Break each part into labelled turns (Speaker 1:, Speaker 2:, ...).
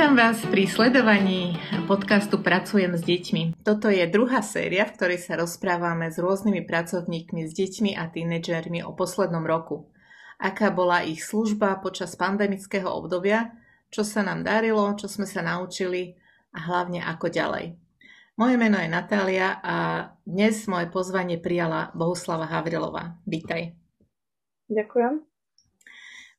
Speaker 1: Vítam vás pri sledovaní podcastu Pracujem s deťmi. Toto je druhá séria, v ktorej sa rozprávame s rôznymi pracovníkmi, s deťmi a tínedžermi o poslednom roku. Aká bola ich služba počas pandemického obdobia, čo sa nám darilo, čo sme sa naučili a hlavne ako ďalej. Moje meno je Natália a dnes moje pozvanie prijala Bohuslava Havrilová. Vítaj.
Speaker 2: Ďakujem.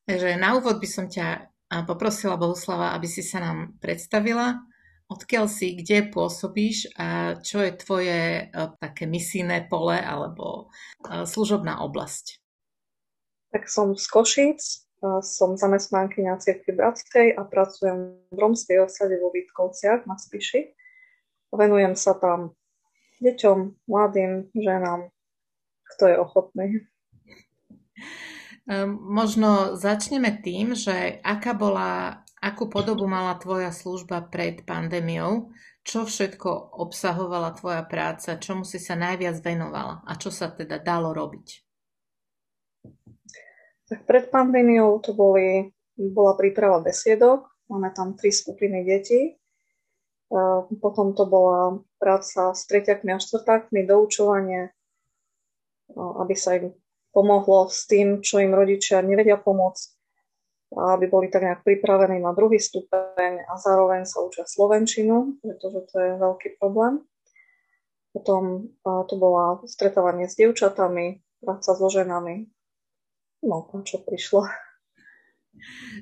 Speaker 1: Takže na úvod by som ťa a poprosila Bohuslava, aby si sa nám predstavila, odkiaľ si, kde pôsobíš a čo je tvoje e, také misijné pole alebo e, služobná oblasť.
Speaker 2: Tak som z Košíc, e, som zamestnankyňa Cirkvi Bratskej a pracujem v romskej osade vo Vítkovciach na Spiši. Venujem sa tam deťom, mladým, ženám, kto je ochotný.
Speaker 1: Možno začneme tým, že aká bola, akú podobu mala tvoja služba pred pandémiou, čo všetko obsahovala tvoja práca, čomu si sa najviac venovala a čo sa teda dalo robiť?
Speaker 2: Tak pred pandémiou to boli, bola príprava besiedok, máme tam tri skupiny detí, potom to bola práca s treťakmi a štvrtákmi, doučovanie, aby sa im pomohlo s tým, čo im rodičia nevedia pomôcť, aby boli tak nejak pripravení na druhý stupeň a zároveň sa učia slovenčinu, pretože to je veľký problém. Potom to bola stretávanie s dievčatami, práca so ženami. No, čo prišlo.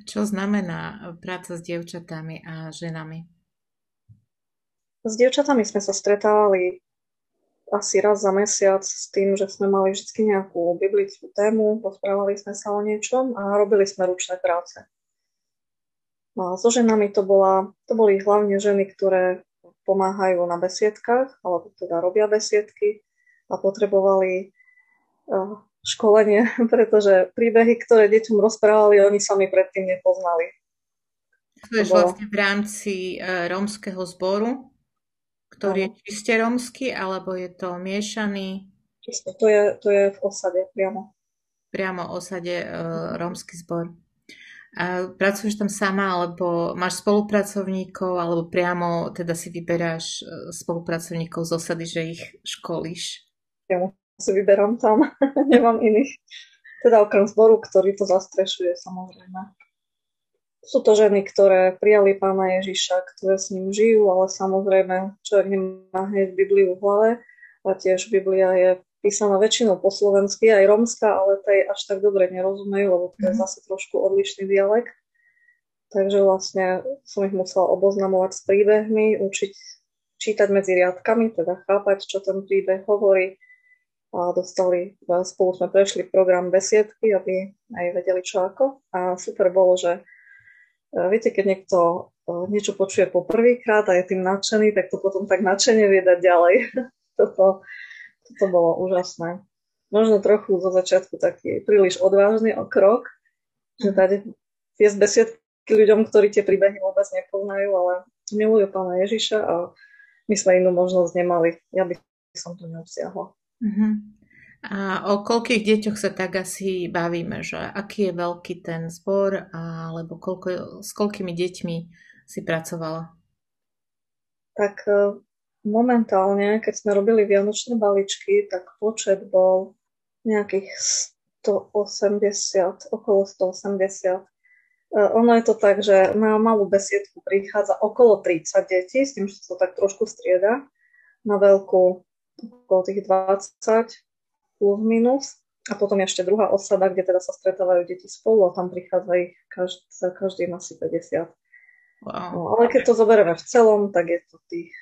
Speaker 1: Čo znamená práca s dievčatami a ženami?
Speaker 2: S dievčatami sme sa stretávali asi raz za mesiac s tým, že sme mali vždy nejakú biblickú tému, rozprávali sme sa o niečom a robili sme ručné práce. A so ženami to, bola, to boli hlavne ženy, ktoré pomáhajú na besiedkách, alebo teda robia besiedky a potrebovali školenie, pretože príbehy, ktoré deťom rozprávali, oni sami predtým nepoznali.
Speaker 1: To je vlastne v rámci e, rómskeho zboru? Ktorý je čiste romský, alebo je to miešaný?
Speaker 2: Čisto, to je, to je v osade priamo.
Speaker 1: Priamo v osade uh, rómsky zbor. A pracuješ tam sama, alebo máš spolupracovníkov, alebo priamo teda si vyberáš e, spolupracovníkov z osady, že ich školíš?
Speaker 2: Ja si vyberám tam, nemám iných. Teda okrem zboru, ktorý to zastrešuje samozrejme. Sú to ženy, ktoré prijali pána Ježiša, ktoré s ním žijú, ale samozrejme človek nemá hneď Bibliu v hlave a tiež Biblia je písaná väčšinou po slovensky, aj romská, ale tej až tak dobre nerozumejú, lebo to je mhm. zase trošku odlišný dialekt. Takže vlastne som ich musela oboznamovať s príbehmi, učiť čítať medzi riadkami, teda chápať, čo ten príbeh hovorí. A dostali, spolu sme prešli program besiedky, aby aj vedeli čo ako. A super bolo, že Viete, keď niekto niečo počuje poprvýkrát a je tým nadšený, tak to potom tak nadšene vie dať ďalej. toto, toto bolo úžasné. Možno trochu zo začiatku taký príliš odvážny o krok, že mhm. dať viesť besiedky ľuďom, ktorí tie príbehy vôbec nepoznajú, ale milujú pána Ježiša a my sme inú možnosť nemali. Ja by som to neobsiahla.
Speaker 1: Mm-hmm. A o koľkých deťoch sa tak asi bavíme, že aký je veľký ten zbor, alebo koľko, s koľkými deťmi si pracovala?
Speaker 2: Tak e, momentálne, keď sme robili vianočné balíčky, tak počet bol nejakých 180, okolo 180. E, ono je to tak, že na malú besiedku prichádza okolo 30 detí, s tým, že sa to tak trošku strieda. Na veľkú okolo tých 20 plus minus. A potom ešte druhá osada, kde teda sa stretávajú deti spolu a tam prichádza ich každý, každý asi 50. Wow. No, ale keď to zoberieme v celom, tak je to tých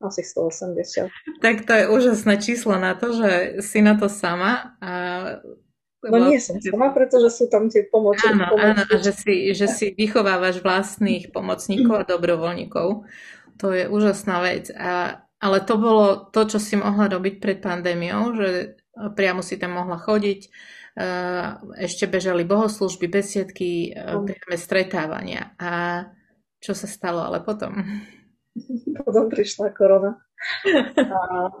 Speaker 2: asi 180.
Speaker 1: Tak to je úžasné číslo na to, že si na to sama. A
Speaker 2: No nie som sama, pretože sú tam tie pomoci.
Speaker 1: Áno, áno, že si, že si vychovávaš vlastných pomocníkov a dobrovoľníkov. To je úžasná vec. A, ale to bolo to, čo si mohla robiť pred pandémiou, že priamo si tam mohla chodiť, eh, ešte bežali bohoslužby, besiedky, eh, priame stretávania. A čo sa stalo ale potom?
Speaker 2: Potom prišla korona. A,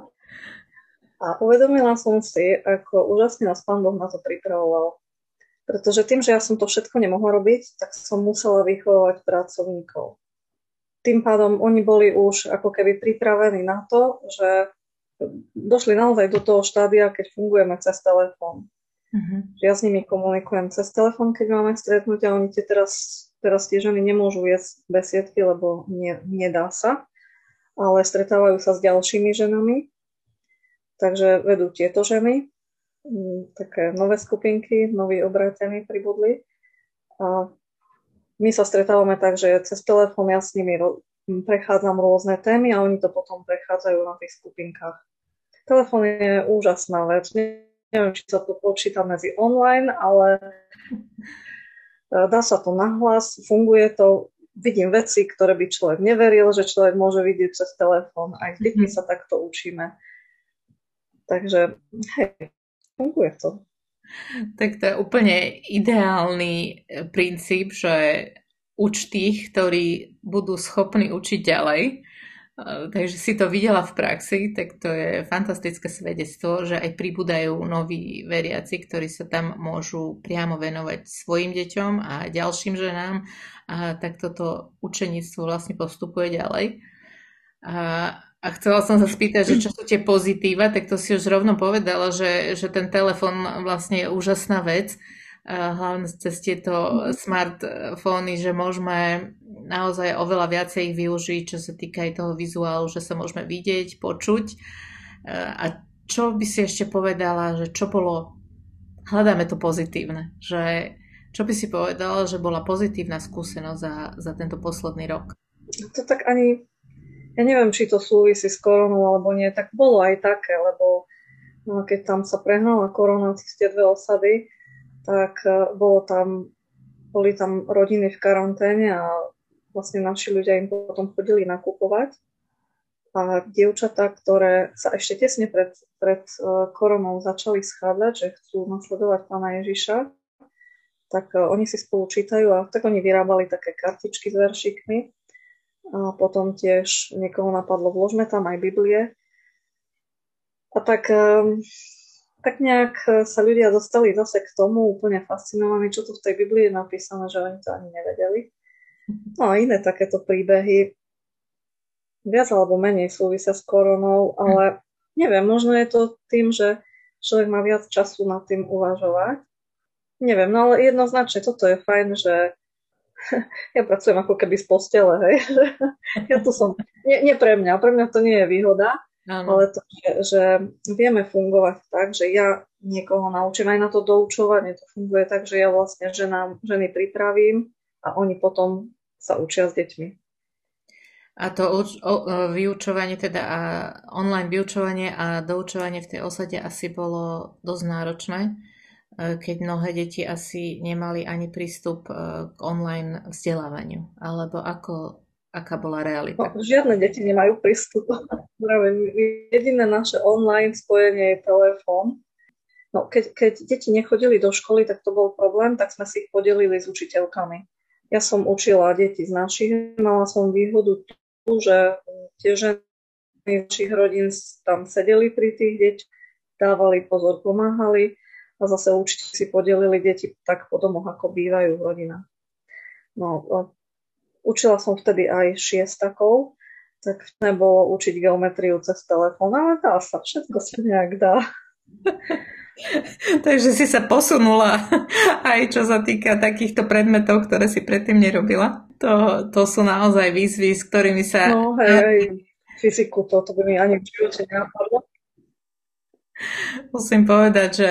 Speaker 2: a uvedomila som si, ako úžasne nás Pán Boh na to pripravoval. Pretože tým, že ja som to všetko nemohla robiť, tak som musela vychovávať pracovníkov. tým pádom oni boli už ako keby pripravení na to, že došli naozaj do toho štádia, keď fungujeme cez telefón. Uh-huh. Ja s nimi komunikujem cez telefón, keď máme stretnutia. Oni tie teraz, teraz tie ženy nemôžu viesť besiedky, lebo nie, nedá sa, ale stretávajú sa s ďalšími ženami. Takže vedú tieto ženy, mm, také nové skupinky, noví obrátení pribudli. A my sa stretávame tak, že cez telefón ja s nimi prechádzam rôzne témy a oni to potom prechádzajú na tých skupinkách. Telefón je úžasná vec. Neviem, či sa to počíta medzi online, ale dá sa to nahlas, funguje to. Vidím veci, ktoré by človek neveril, že človek môže vidieť cez telefón. Aj s deťmi sa takto učíme. Takže hej, funguje to.
Speaker 1: Tak to je úplne ideálny princíp, že uč tých, ktorí budú schopní učiť ďalej. Takže si to videla v praxi, tak to je fantastické svedectvo, že aj pribúdajú noví veriaci, ktorí sa tam môžu priamo venovať svojim deťom a ďalším ženám a tak toto učenictvo vlastne postupuje ďalej. A, a chcela som sa spýtať, že čo sú tie pozitíva, tak to si už rovno povedala, že, že ten telefon vlastne je úžasná vec, hlavne cez tieto smartfóny, že môžeme naozaj oveľa viacej ich využiť, čo sa týka aj toho vizuálu, že sa môžeme vidieť, počuť. A čo by si ešte povedala, že čo bolo, hľadáme to pozitívne, že čo by si povedala, že bola pozitívna skúsenosť za, za tento posledný rok?
Speaker 2: To tak ani, ja neviem, či to súvisí s koronou alebo nie, tak bolo aj také, lebo no, keď tam sa prehnala korona, tie dve osady, tak e, bolo tam, boli tam rodiny v karanténe a vlastne naši ľudia im potom chodili nakupovať. A dievčatá, ktoré sa ešte tesne pred, pred e, koronou začali schádzať, že chcú nasledovať pána Ježiša, tak e, oni si spolu čítajú a tak oni vyrábali také kartičky s veršikmi. A potom tiež niekoho napadlo, vložme tam aj Biblie. A tak tak nejak e, sa ľudia dostali zase k tomu úplne fascinovaní, čo tu v tej Biblii je napísané, že oni to ani nevedeli. No a iné takéto príbehy viac alebo menej súvisia s koronou, ale neviem, možno je to tým, že človek má viac času nad tým uvažovať. Neviem, no ale jednoznačne toto je fajn, že ja pracujem ako keby z postele, hej. ja tu som, nie, nie pre mňa, pre mňa to nie je výhoda, Áno. Ale to, že, že vieme fungovať tak, že ja niekoho naučím aj na to doučovanie. To funguje tak, že ja vlastne ženám, ženy pripravím a oni potom sa učia s deťmi.
Speaker 1: A to vyučovanie, teda a online vyučovanie a doučovanie v tej osade asi bolo dosť náročné, e, keď mnohé deti asi nemali ani prístup e, k online vzdelávaniu. Alebo ako aká bola realita?
Speaker 2: No, žiadne deti nemajú prístup. Jediné naše online spojenie je telefón. No, keď, keď deti nechodili do školy, tak to bol problém, tak sme si ich podelili s učiteľkami. Ja som učila deti z našich, mala som výhodu tu, že tie ženy našich rodín tam sedeli pri tých deťoch, dávali pozor, pomáhali a zase učiteľi si podelili deti tak po domoch, ako bývajú v rodinách. No, Učila som vtedy aj šiestakov, tak nebolo učiť geometriu cez telefón, ale dá sa, všetko sa nejak dá.
Speaker 1: Takže si sa posunula aj čo sa týka takýchto predmetov, ktoré si predtým nerobila. To, to sú naozaj výzvy, s ktorými sa...
Speaker 2: No hej, hej, fyziku, to, to by mi ani v živote nenapadlo.
Speaker 1: Musím povedať, že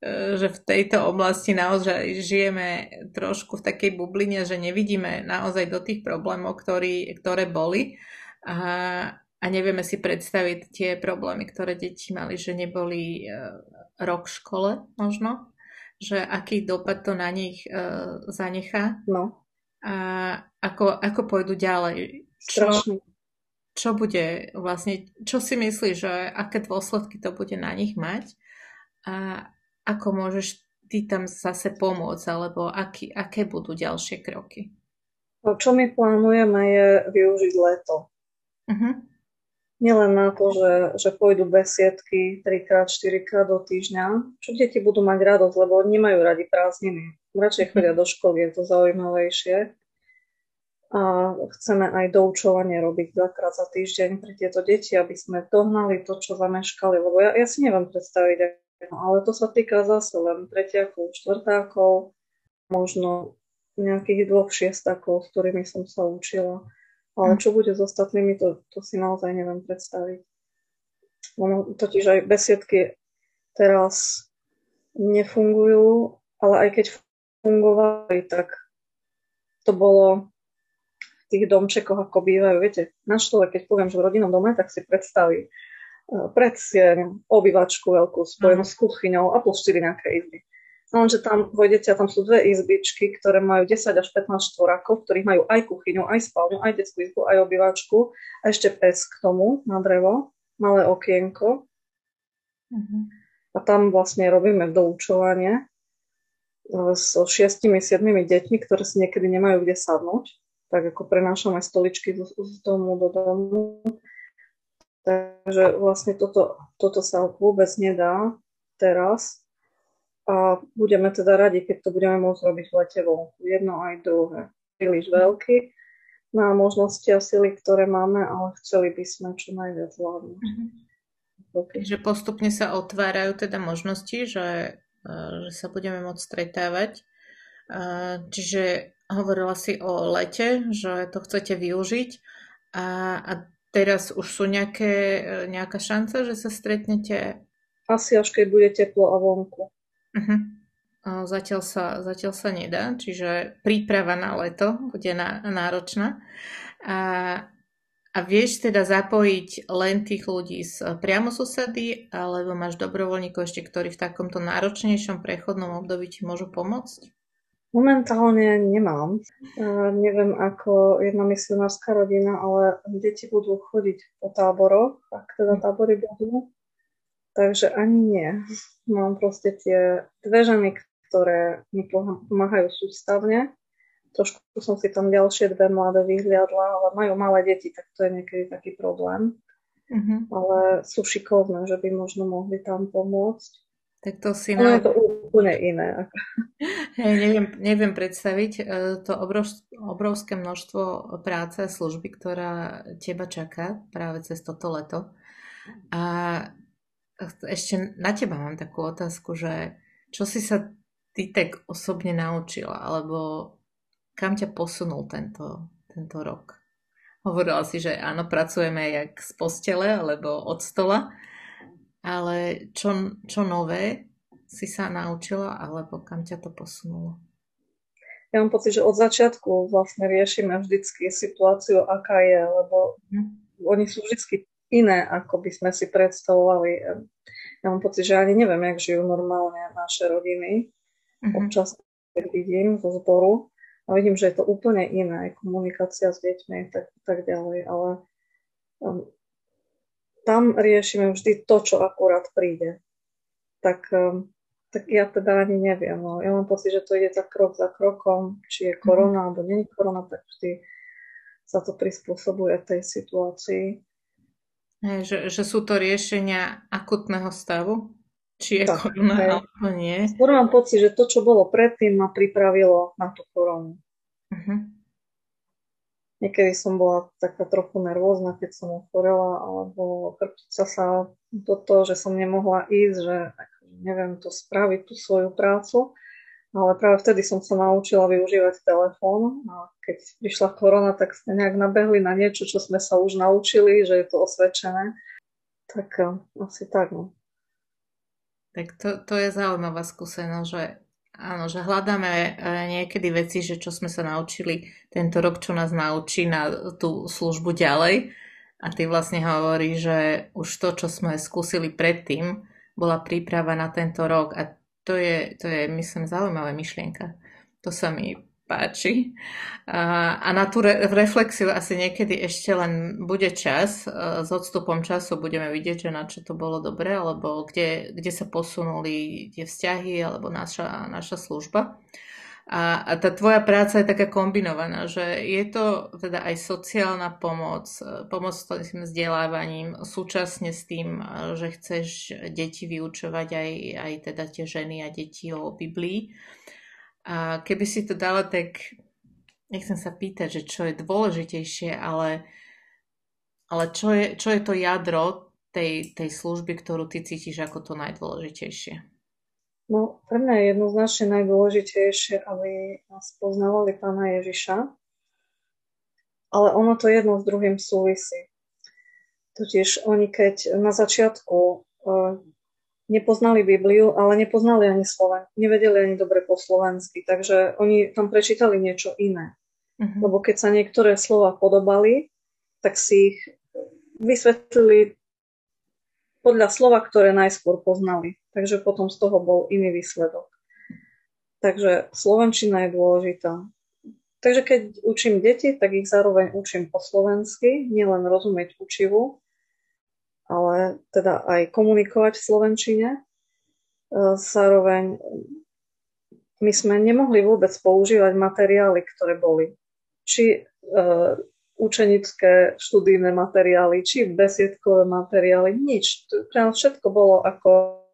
Speaker 1: že v tejto oblasti naozaj žijeme trošku v takej bubline, že nevidíme naozaj do tých problémov, ktorý, ktoré boli a, a nevieme si predstaviť tie problémy, ktoré deti mali, že neboli uh, rok v škole možno, že aký dopad to na nich uh, zanechá
Speaker 2: no.
Speaker 1: a ako, ako pôjdu ďalej. Čo, čo bude vlastne, čo si myslíš, že aké dôsledky to bude na nich mať a ako môžeš ty tam zase pomôcť, alebo aký, aké budú ďalšie kroky?
Speaker 2: No, čo my plánujeme je využiť leto. Uh-huh. Nielen na to, že, že pôjdu besiedky 3x, 4 do týždňa, čo deti budú mať radosť, lebo nemajú radi prázdniny. Radšej mhm. chodia do školy, je to zaujímavejšie. a chceme aj doučovanie robiť dvakrát za týždeň pre tieto deti, aby sme dohnali to, čo zameškali, lebo ja, ja si neviem predstaviť, ale to sa týka zase len tretiakov, štvrtákov, možno nejakých dvoch šiestakov, s ktorými som sa učila. Ale čo bude s ostatnými, to, to si naozaj neviem predstaviť. Ono totiž aj besiedky teraz nefungujú, ale aj keď fungovali, tak to bolo tých domčekoch, ako bývajú. Viete, na človek, keď poviem, že v rodinnom dome, tak si predstaví predsieň, obývačku veľkú spojenú s kuchyňou a plus 4 nejaké izby. Lenže tam vojdete a tam sú dve izbičky, ktoré majú 10 až 15 štvorákov, ktorých majú aj kuchyňu, aj spálňu, aj detskú izbu, aj obývačku a ešte pes k tomu na drevo, malé okienko. Uh-huh. A tam vlastne robíme doučovanie e, so šiestimi, siedmimi deťmi, ktoré si niekedy nemajú kde sadnúť tak ako prenášame stoličky z, z domu do domu. Takže vlastne toto, toto sa vôbec nedá teraz a budeme teda radi, keď to budeme môcť robiť v lete vonku. Jedno aj druhé. Príliš veľký na možnosti a sily, ktoré máme, ale chceli by sme čo najviac zvládnuť.
Speaker 1: Mm-hmm. Že postupne sa otvárajú teda možnosti, že, e, že sa budeme môcť stretávať. E, čiže Hovorila si o lete, že to chcete využiť a, a teraz už sú nejaké, nejaká šanca, že sa stretnete?
Speaker 2: Asi až keď bude teplo a vonku.
Speaker 1: Uh-huh. Zatiaľ sa, zatiaľ sa nedá, čiže príprava na leto bude na, náročná. A, a vieš teda zapojiť len tých ľudí z priamo susedy, alebo máš dobrovoľníkov ešte, ktorí v takomto náročnejšom prechodnom období ti môžu pomôcť?
Speaker 2: Momentálne nemám. Neviem ako jedna misionárska rodina, ale deti budú chodiť po táboroch, ak teda tábory budú. Takže ani nie. Mám proste tie dve ženy, ktoré mi pomáhajú sústavne. Trošku som si tam ďalšie dve mladé vyhliadla, ale majú malé deti, tak to je niekedy taký problém. Uh-huh. Ale sú šikovné, že by možno mohli tam pomôcť.
Speaker 1: Tak to si...
Speaker 2: No, je to úplne iné.
Speaker 1: Hey, neviem, neviem predstaviť e, to obrovské množstvo práce a služby, ktorá teba čaká práve cez toto leto. A ešte na teba mám takú otázku, že čo si sa ty tak osobne naučila, alebo kam ťa posunul tento, tento rok? Hovorila si, že áno, pracujeme jak z postele alebo od stola, ale čo, čo nové si sa naučila, alebo kam ťa to posunulo?
Speaker 2: Ja mám pocit, že od začiatku vlastne riešime vždycky situáciu, aká je, lebo hm. oni sú vždycky iné, ako by sme si predstavovali. Ja mám pocit, že ani neviem, jak žijú normálne naše rodiny. Mm-hmm. Občas vidím zo zboru a vidím, že je to úplne iné, komunikácia s deťmi tak, tak ďalej, ale um, tam riešime vždy to, čo akurát príde. Tak, um, tak ja teda ani neviem. No. Ja mám pocit, že to ide tak krok za krokom, či je korona, mm. alebo nie je korona, tak vždy sa to prispôsobuje tej situácii.
Speaker 1: Hey, že, že sú to riešenia akutného stavu? Či je tak, korona, hej. alebo nie?
Speaker 2: Skôr mám pocit, že to, čo bolo predtým, ma pripravilo na tú koronu. Uh-huh. Niekedy som bola taká trochu nervózna, keď som ochorela, alebo chrbtica sa do toho, že som nemohla ísť, že neviem to spraviť, tú svoju prácu. Ale práve vtedy som sa naučila využívať telefón a keď prišla korona, tak sme nejak nabehli na niečo, čo sme sa už naučili, že je to osvedčené. Tak uh, asi tak, no.
Speaker 1: Tak to, to je zaujímavá skúsenosť, že Áno, že hľadáme e, niekedy veci, že čo sme sa naučili tento rok, čo nás naučí na tú službu ďalej. A ty vlastne hovorí, že už to, čo sme skúsili predtým, bola príprava na tento rok. A to je, to je myslím, zaujímavá myšlienka. To sa mi páči. A, na tú re- reflexiu asi niekedy ešte len bude čas. S odstupom času budeme vidieť, že na čo to bolo dobre, alebo kde, kde sa posunuli tie vzťahy, alebo naša, naša služba. A, a tá tvoja práca je taká kombinovaná, že je to teda aj sociálna pomoc, pomoc s tým vzdelávaním, súčasne s tým, že chceš deti vyučovať aj, aj teda tie ženy a deti o Biblii a keby si to dala tak nechcem sa pýtať, že čo je dôležitejšie, ale, ale čo, je, čo je to jadro tej, tej služby, ktorú ty cítiš ako to najdôležitejšie?
Speaker 2: No, pre mňa je jednoznačne najdôležitejšie, aby nás poznávali pána Ježiša, ale ono to jedno s druhým súvisí. Totiž oni, keď na začiatku uh, nepoznali Bibliu, ale nepoznali ani Sloven, nevedeli ani dobre po slovensky, takže oni tam prečítali niečo iné. Uh-huh. Lebo keď sa niektoré slova podobali, tak si ich vysvetlili podľa slova, ktoré najskôr poznali. Takže potom z toho bol iný výsledok. Takže slovenčina je dôležitá. Takže keď učím deti, tak ich zároveň učím po slovensky, nielen rozumieť učivu, ale teda aj komunikovať v slovenčine. E, zároveň my sme nemohli vôbec používať materiály, ktoré boli. Či uh, učenické študijné materiály, či besiedkové materiály, nič. Práve všetko bolo ako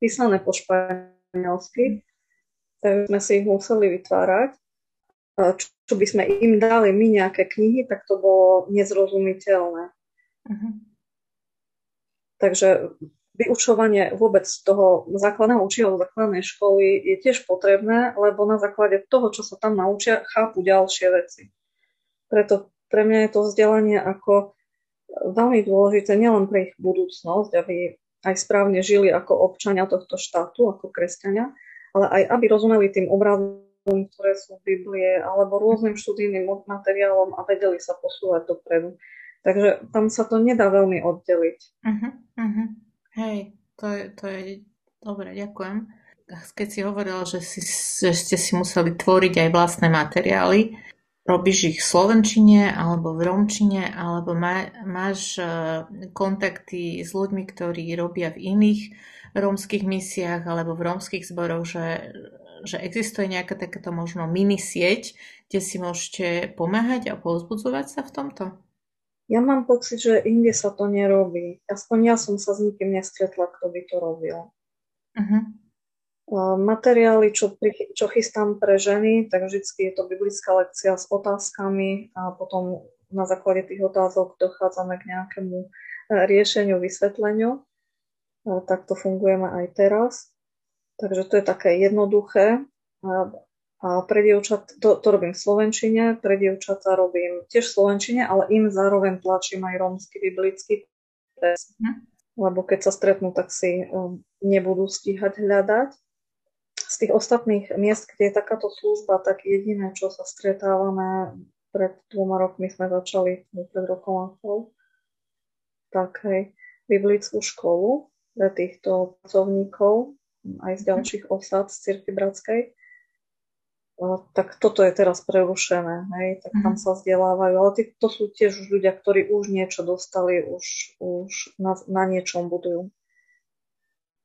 Speaker 2: písané po španielsky, takže sme si ich museli vytvárať. Čo by sme im dali my nejaké knihy, tak to bolo nezrozumiteľné. Uh-huh. Takže vyučovanie vôbec toho základného učiva základnej školy je tiež potrebné, lebo na základe toho, čo sa tam naučia, chápu ďalšie veci. Preto pre mňa je to vzdelanie ako veľmi dôležité nielen pre ich budúcnosť, aby aj správne žili ako občania tohto štátu, ako kresťania, ale aj aby rozumeli tým obrazom, ktoré sú v Biblie, alebo rôznym študijným materiálom a vedeli sa posúvať dopredu. Takže tam sa to nedá veľmi oddeliť.
Speaker 1: Uh-huh, uh-huh. Hej, to je, to je dobre, ďakujem. Keď si hovorila, že, si, že ste si museli tvoriť aj vlastné materiály, Robíš ich v slovenčine alebo v romčine, alebo má, máš e, kontakty s ľuďmi, ktorí robia v iných rómskych misiách alebo v rómskych zboroch, že, že existuje nejaká takáto možno mini sieť, kde si môžete pomáhať a povzbudzovať sa v tomto?
Speaker 2: Ja mám pocit, že inde sa to nerobí. Aspoň ja som sa s nikým nestretla, kto by to robil. Uh-huh materiály, čo, pri, čo chystám pre ženy, tak vždy je to biblická lekcia s otázkami a potom na základe tých otázok dochádzame k nejakému e, riešeniu, vysvetleniu. Tak to fungujeme aj teraz. Takže to je také jednoduché. A pre dievčat, to, to robím v Slovenčine, pre dievčatá robím tiež v Slovenčine, ale im zároveň tlačím aj rómsky biblický text. Hm. Lebo keď sa stretnú, tak si um, nebudú stíhať hľadať z tých ostatných miest, kde je takáto služba, tak jediné, čo sa stretávame, pred dvoma rokmi sme začali, pred rokom a pol, tak hej, biblickú školu pre týchto pracovníkov, aj z ďalších osad z Cirky Bratskej. Tak toto je teraz prerušené, hej, tak tam mhm. sa vzdelávajú, ale tí, to sú tiež už ľudia, ktorí už niečo dostali, už, už na, na niečom budujú.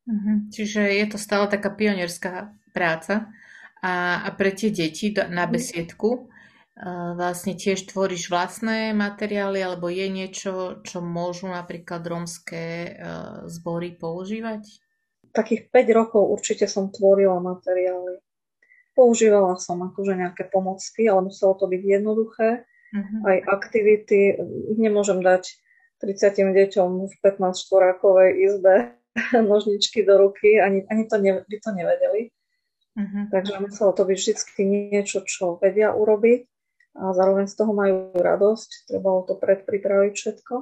Speaker 1: Mhm. Čiže je to stále taká pionierská práca. A, a pre tie deti na mhm. besiedku vlastne tiež tvoríš vlastné materiály, alebo je niečo, čo môžu napríklad rómske zbory používať?
Speaker 2: Takých 5 rokov určite som tvorila materiály. Používala som akože nejaké pomocky, ale muselo to byť jednoduché. Uh-huh. Aj aktivity, nemôžem dať 30 deťom v 15 štvorákovej izbe nožničky do ruky, ani, ani to ne, by to nevedeli. Uh-huh. Takže muselo to byť vždy niečo, čo vedia urobiť a zároveň z toho majú radosť. Trebalo to predpripraviť všetko.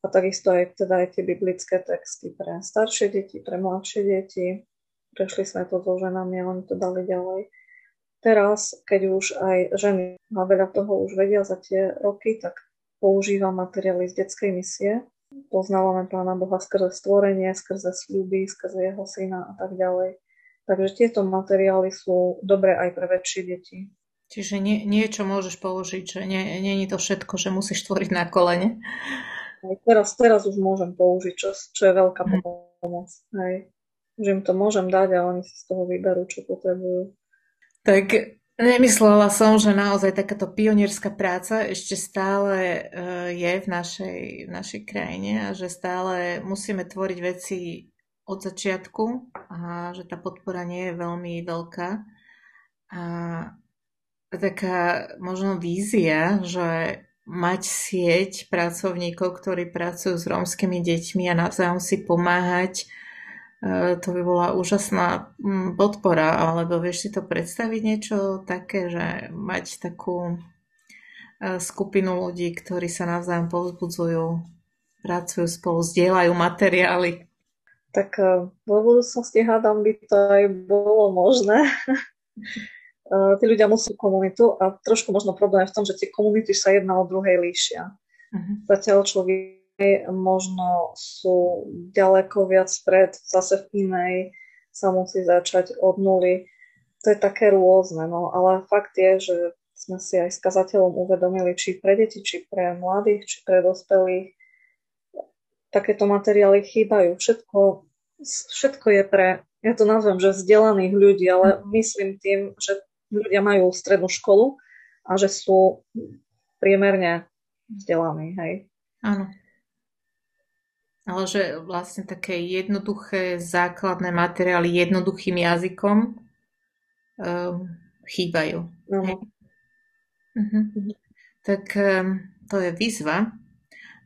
Speaker 2: A takisto aj, teda aj tie biblické texty pre staršie deti, pre mladšie deti. Prešli sme to so ženami a oni to dali ďalej. Teraz, keď už aj ženy a veľa toho už vedia za tie roky, tak používam materiály z detskej misie, Poznávame Pána Boha skrze stvorenie, skrze sľuby, skrze Jeho syna a tak ďalej. Takže tieto materiály sú dobré aj pre väčšie deti.
Speaker 1: Čiže nie, niečo môžeš použiť, že nie, nie je to všetko, že musíš tvoriť na kolene.
Speaker 2: Aj teraz, teraz už môžem použiť, čo, čo je veľká mm. pomoc. Hej. Že im to môžem dať a oni si z toho vyberú, čo potrebujú.
Speaker 1: Tak Nemyslela som, že naozaj takáto pionierská práca ešte stále e, je v našej, v našej krajine a že stále musíme tvoriť veci od začiatku a že tá podpora nie je veľmi veľká. A taká možno vízia, že mať sieť pracovníkov, ktorí pracujú s rómskymi deťmi a navzájom si pomáhať, to by bola úžasná mm, podpora, alebo vieš si to predstaviť niečo také, že mať takú e, skupinu ľudí, ktorí sa navzájom povzbudzujú, pracujú spolu, zdieľajú materiály.
Speaker 2: Tak e, vo budúcnosti hádam by to aj bolo možné. tí ľudia musí komunitu a trošku možno problém je v tom, že tie komunity sa jedna od druhej líšia. Uh-huh. Zatiaľ človek možno sú ďaleko viac pred, zase v inej sa musí začať od nuly. To je také rôzne, no ale fakt je, že sme si aj s kazateľom uvedomili, či pre deti, či pre mladých, či pre dospelých, takéto materiály chýbajú. Všetko, všetko je pre, ja to nazvem, že vzdelaných ľudí, ale myslím tým, že ľudia majú strednú školu a že sú priemerne vzdelaní, hej.
Speaker 1: Áno. Ale že vlastne také jednoduché základné materiály jednoduchým jazykom um, chýbajú. No. Hej. Uh-huh. Tak um, to je výzva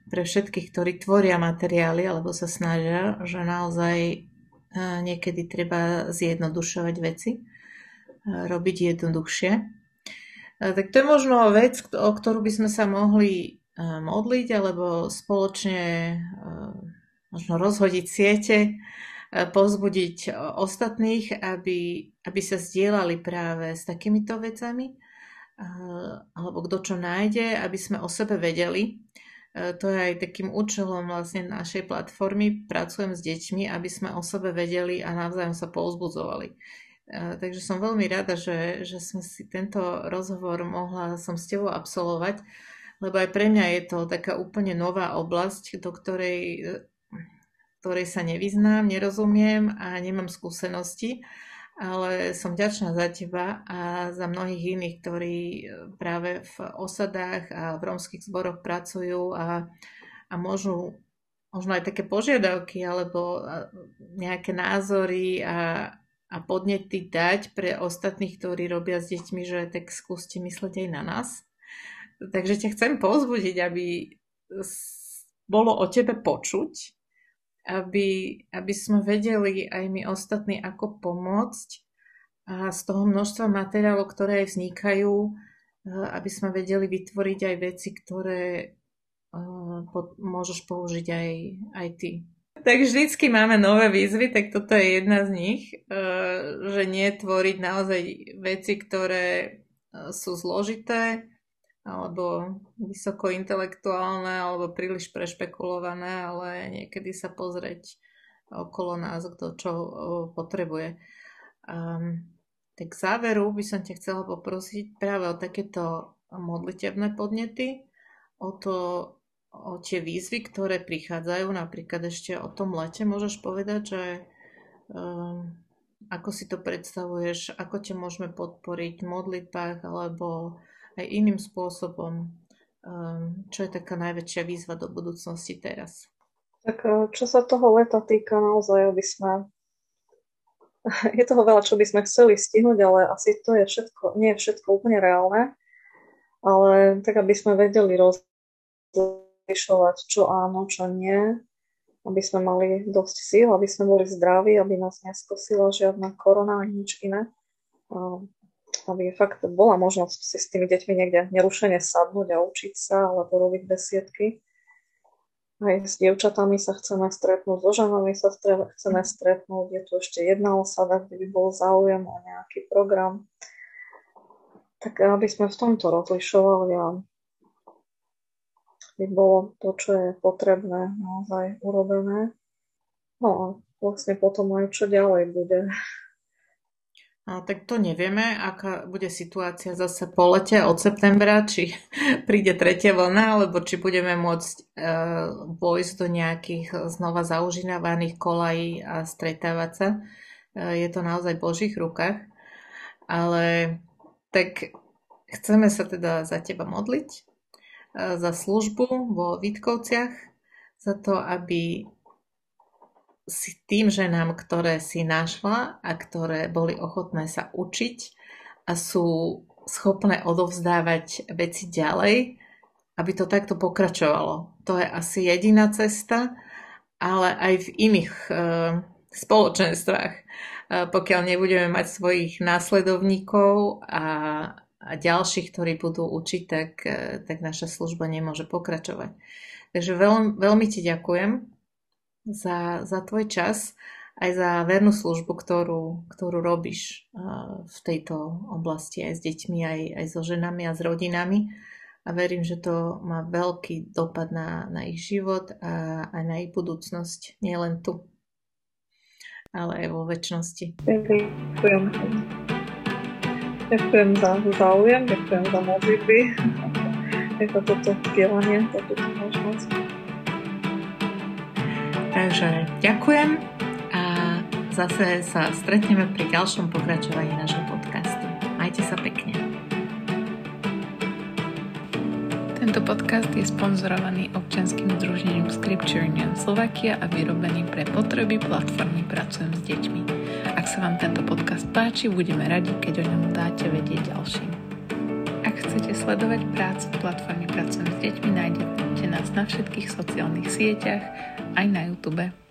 Speaker 1: pre všetkých, ktorí tvoria materiály alebo sa snažia, že naozaj uh, niekedy treba zjednodušovať veci robiť jednoduchšie. Tak to je možno vec, o ktorú by sme sa mohli modliť alebo spoločne možno rozhodiť siete, pozbudiť ostatných, aby, aby sa zdieľali práve s takýmito vecami, alebo kto čo nájde, aby sme o sebe vedeli. To je aj takým účelom vlastne našej platformy. Pracujem s deťmi, aby sme o sebe vedeli a navzájom sa povzbudzovali. Takže som veľmi rada, že, že som si tento rozhovor mohla som s tebou absolvovať, lebo aj pre mňa je to taká úplne nová oblasť, do ktorej, ktorej sa nevyznám, nerozumiem a nemám skúsenosti, ale som ďačná za teba a za mnohých iných, ktorí práve v osadách a v rómskych zboroch pracujú a, a môžu možno aj také požiadavky alebo nejaké názory a, a podnety dať pre ostatných, ktorí robia s deťmi, že tak skúste mysleť aj na nás. Takže ťa chcem pozbudiť, aby bolo o tebe počuť, aby, aby sme vedeli aj my ostatní, ako pomôcť. A z toho množstva materiálov, ktoré vznikajú, aby sme vedeli vytvoriť aj veci, ktoré môžeš použiť aj, aj ty. Tak vždycky máme nové výzvy, tak toto je jedna z nich, eh, že nie tvoriť naozaj veci, ktoré eh, sú zložité, alebo vysoko intelektuálne, alebo príliš prešpekulované, ale niekedy sa pozrieť okolo nás, kto čo potrebuje. Um, tak k záveru by som ťa chcela poprosiť práve o takéto modlitebné podnety, o to o tie výzvy, ktoré prichádzajú, napríklad ešte o tom lete, môžeš povedať, že um, ako si to predstavuješ, ako ťa môžeme podporiť v modlitbách alebo aj iným spôsobom, um, čo je taká najväčšia výzva do budúcnosti teraz?
Speaker 2: Tak eh, čo sa toho leta týka, naozaj, aby sme je toho veľa, čo by sme chceli stihnúť, ale asi to je všetko, nie je všetko úplne reálne, ale tak, aby sme vedeli roz rozlišovať, čo áno, čo nie, aby sme mali dosť síl, aby sme boli zdraví, aby nás neskosila žiadna korona ani nič iné. Aby fakt bola možnosť si s tými deťmi niekde nerušene sadnúť a učiť sa, alebo robiť besiedky. Aj s dievčatami sa chceme stretnúť, so ženami sa chceme stretnúť. Je tu ešte jedna osada, kde by bol záujem o nejaký program. Tak aby sme v tomto rozlišovali a by bolo to, čo je potrebné, naozaj urobené. No a vlastne potom aj čo ďalej bude.
Speaker 1: A tak to nevieme, aká bude situácia zase po lete od septembra, či príde tretia vlna, alebo či budeme môcť e, vojsť do nejakých znova zaužívaných kolají a stretávať sa. E, je to naozaj v Božích rukách. Ale tak chceme sa teda za teba modliť za službu vo Vítkovciach, za to, aby si tým ženám, ktoré si našla a ktoré boli ochotné sa učiť a sú schopné odovzdávať veci ďalej, aby to takto pokračovalo. To je asi jediná cesta, ale aj v iných e, spoločenstvách. E, pokiaľ nebudeme mať svojich následovníkov a, a ďalších, ktorí budú učiť, tak, e, tak naša služba nemôže pokračovať. Takže veľ, veľmi ti ďakujem za, za tvoj čas aj za vernú službu, ktorú, ktorú robíš v tejto oblasti aj s deťmi, aj, aj so ženami a s rodinami. A verím, že to má veľký dopad na, na ich život a aj na ich budúcnosť, nielen tu, ale aj vo väčšnosti.
Speaker 2: Ďakujem. Ďakujem za záujem, ďakujem za modlitby, za toto vzdelanie, za túto možnosť.
Speaker 1: Takže ďakujem zase sa stretneme pri ďalšom pokračovaní nášho podcastu. Majte sa pekne.
Speaker 3: Tento podcast je sponzorovaný občanským združením Scripture Union Slovakia a vyrobený pre potreby platformy Pracujem s deťmi. Ak sa vám tento podcast páči, budeme radi, keď o ňom dáte vedieť ďalším. Ak chcete sledovať prácu platformy Pracujem s deťmi, nájdete nás na všetkých sociálnych sieťach, aj na YouTube.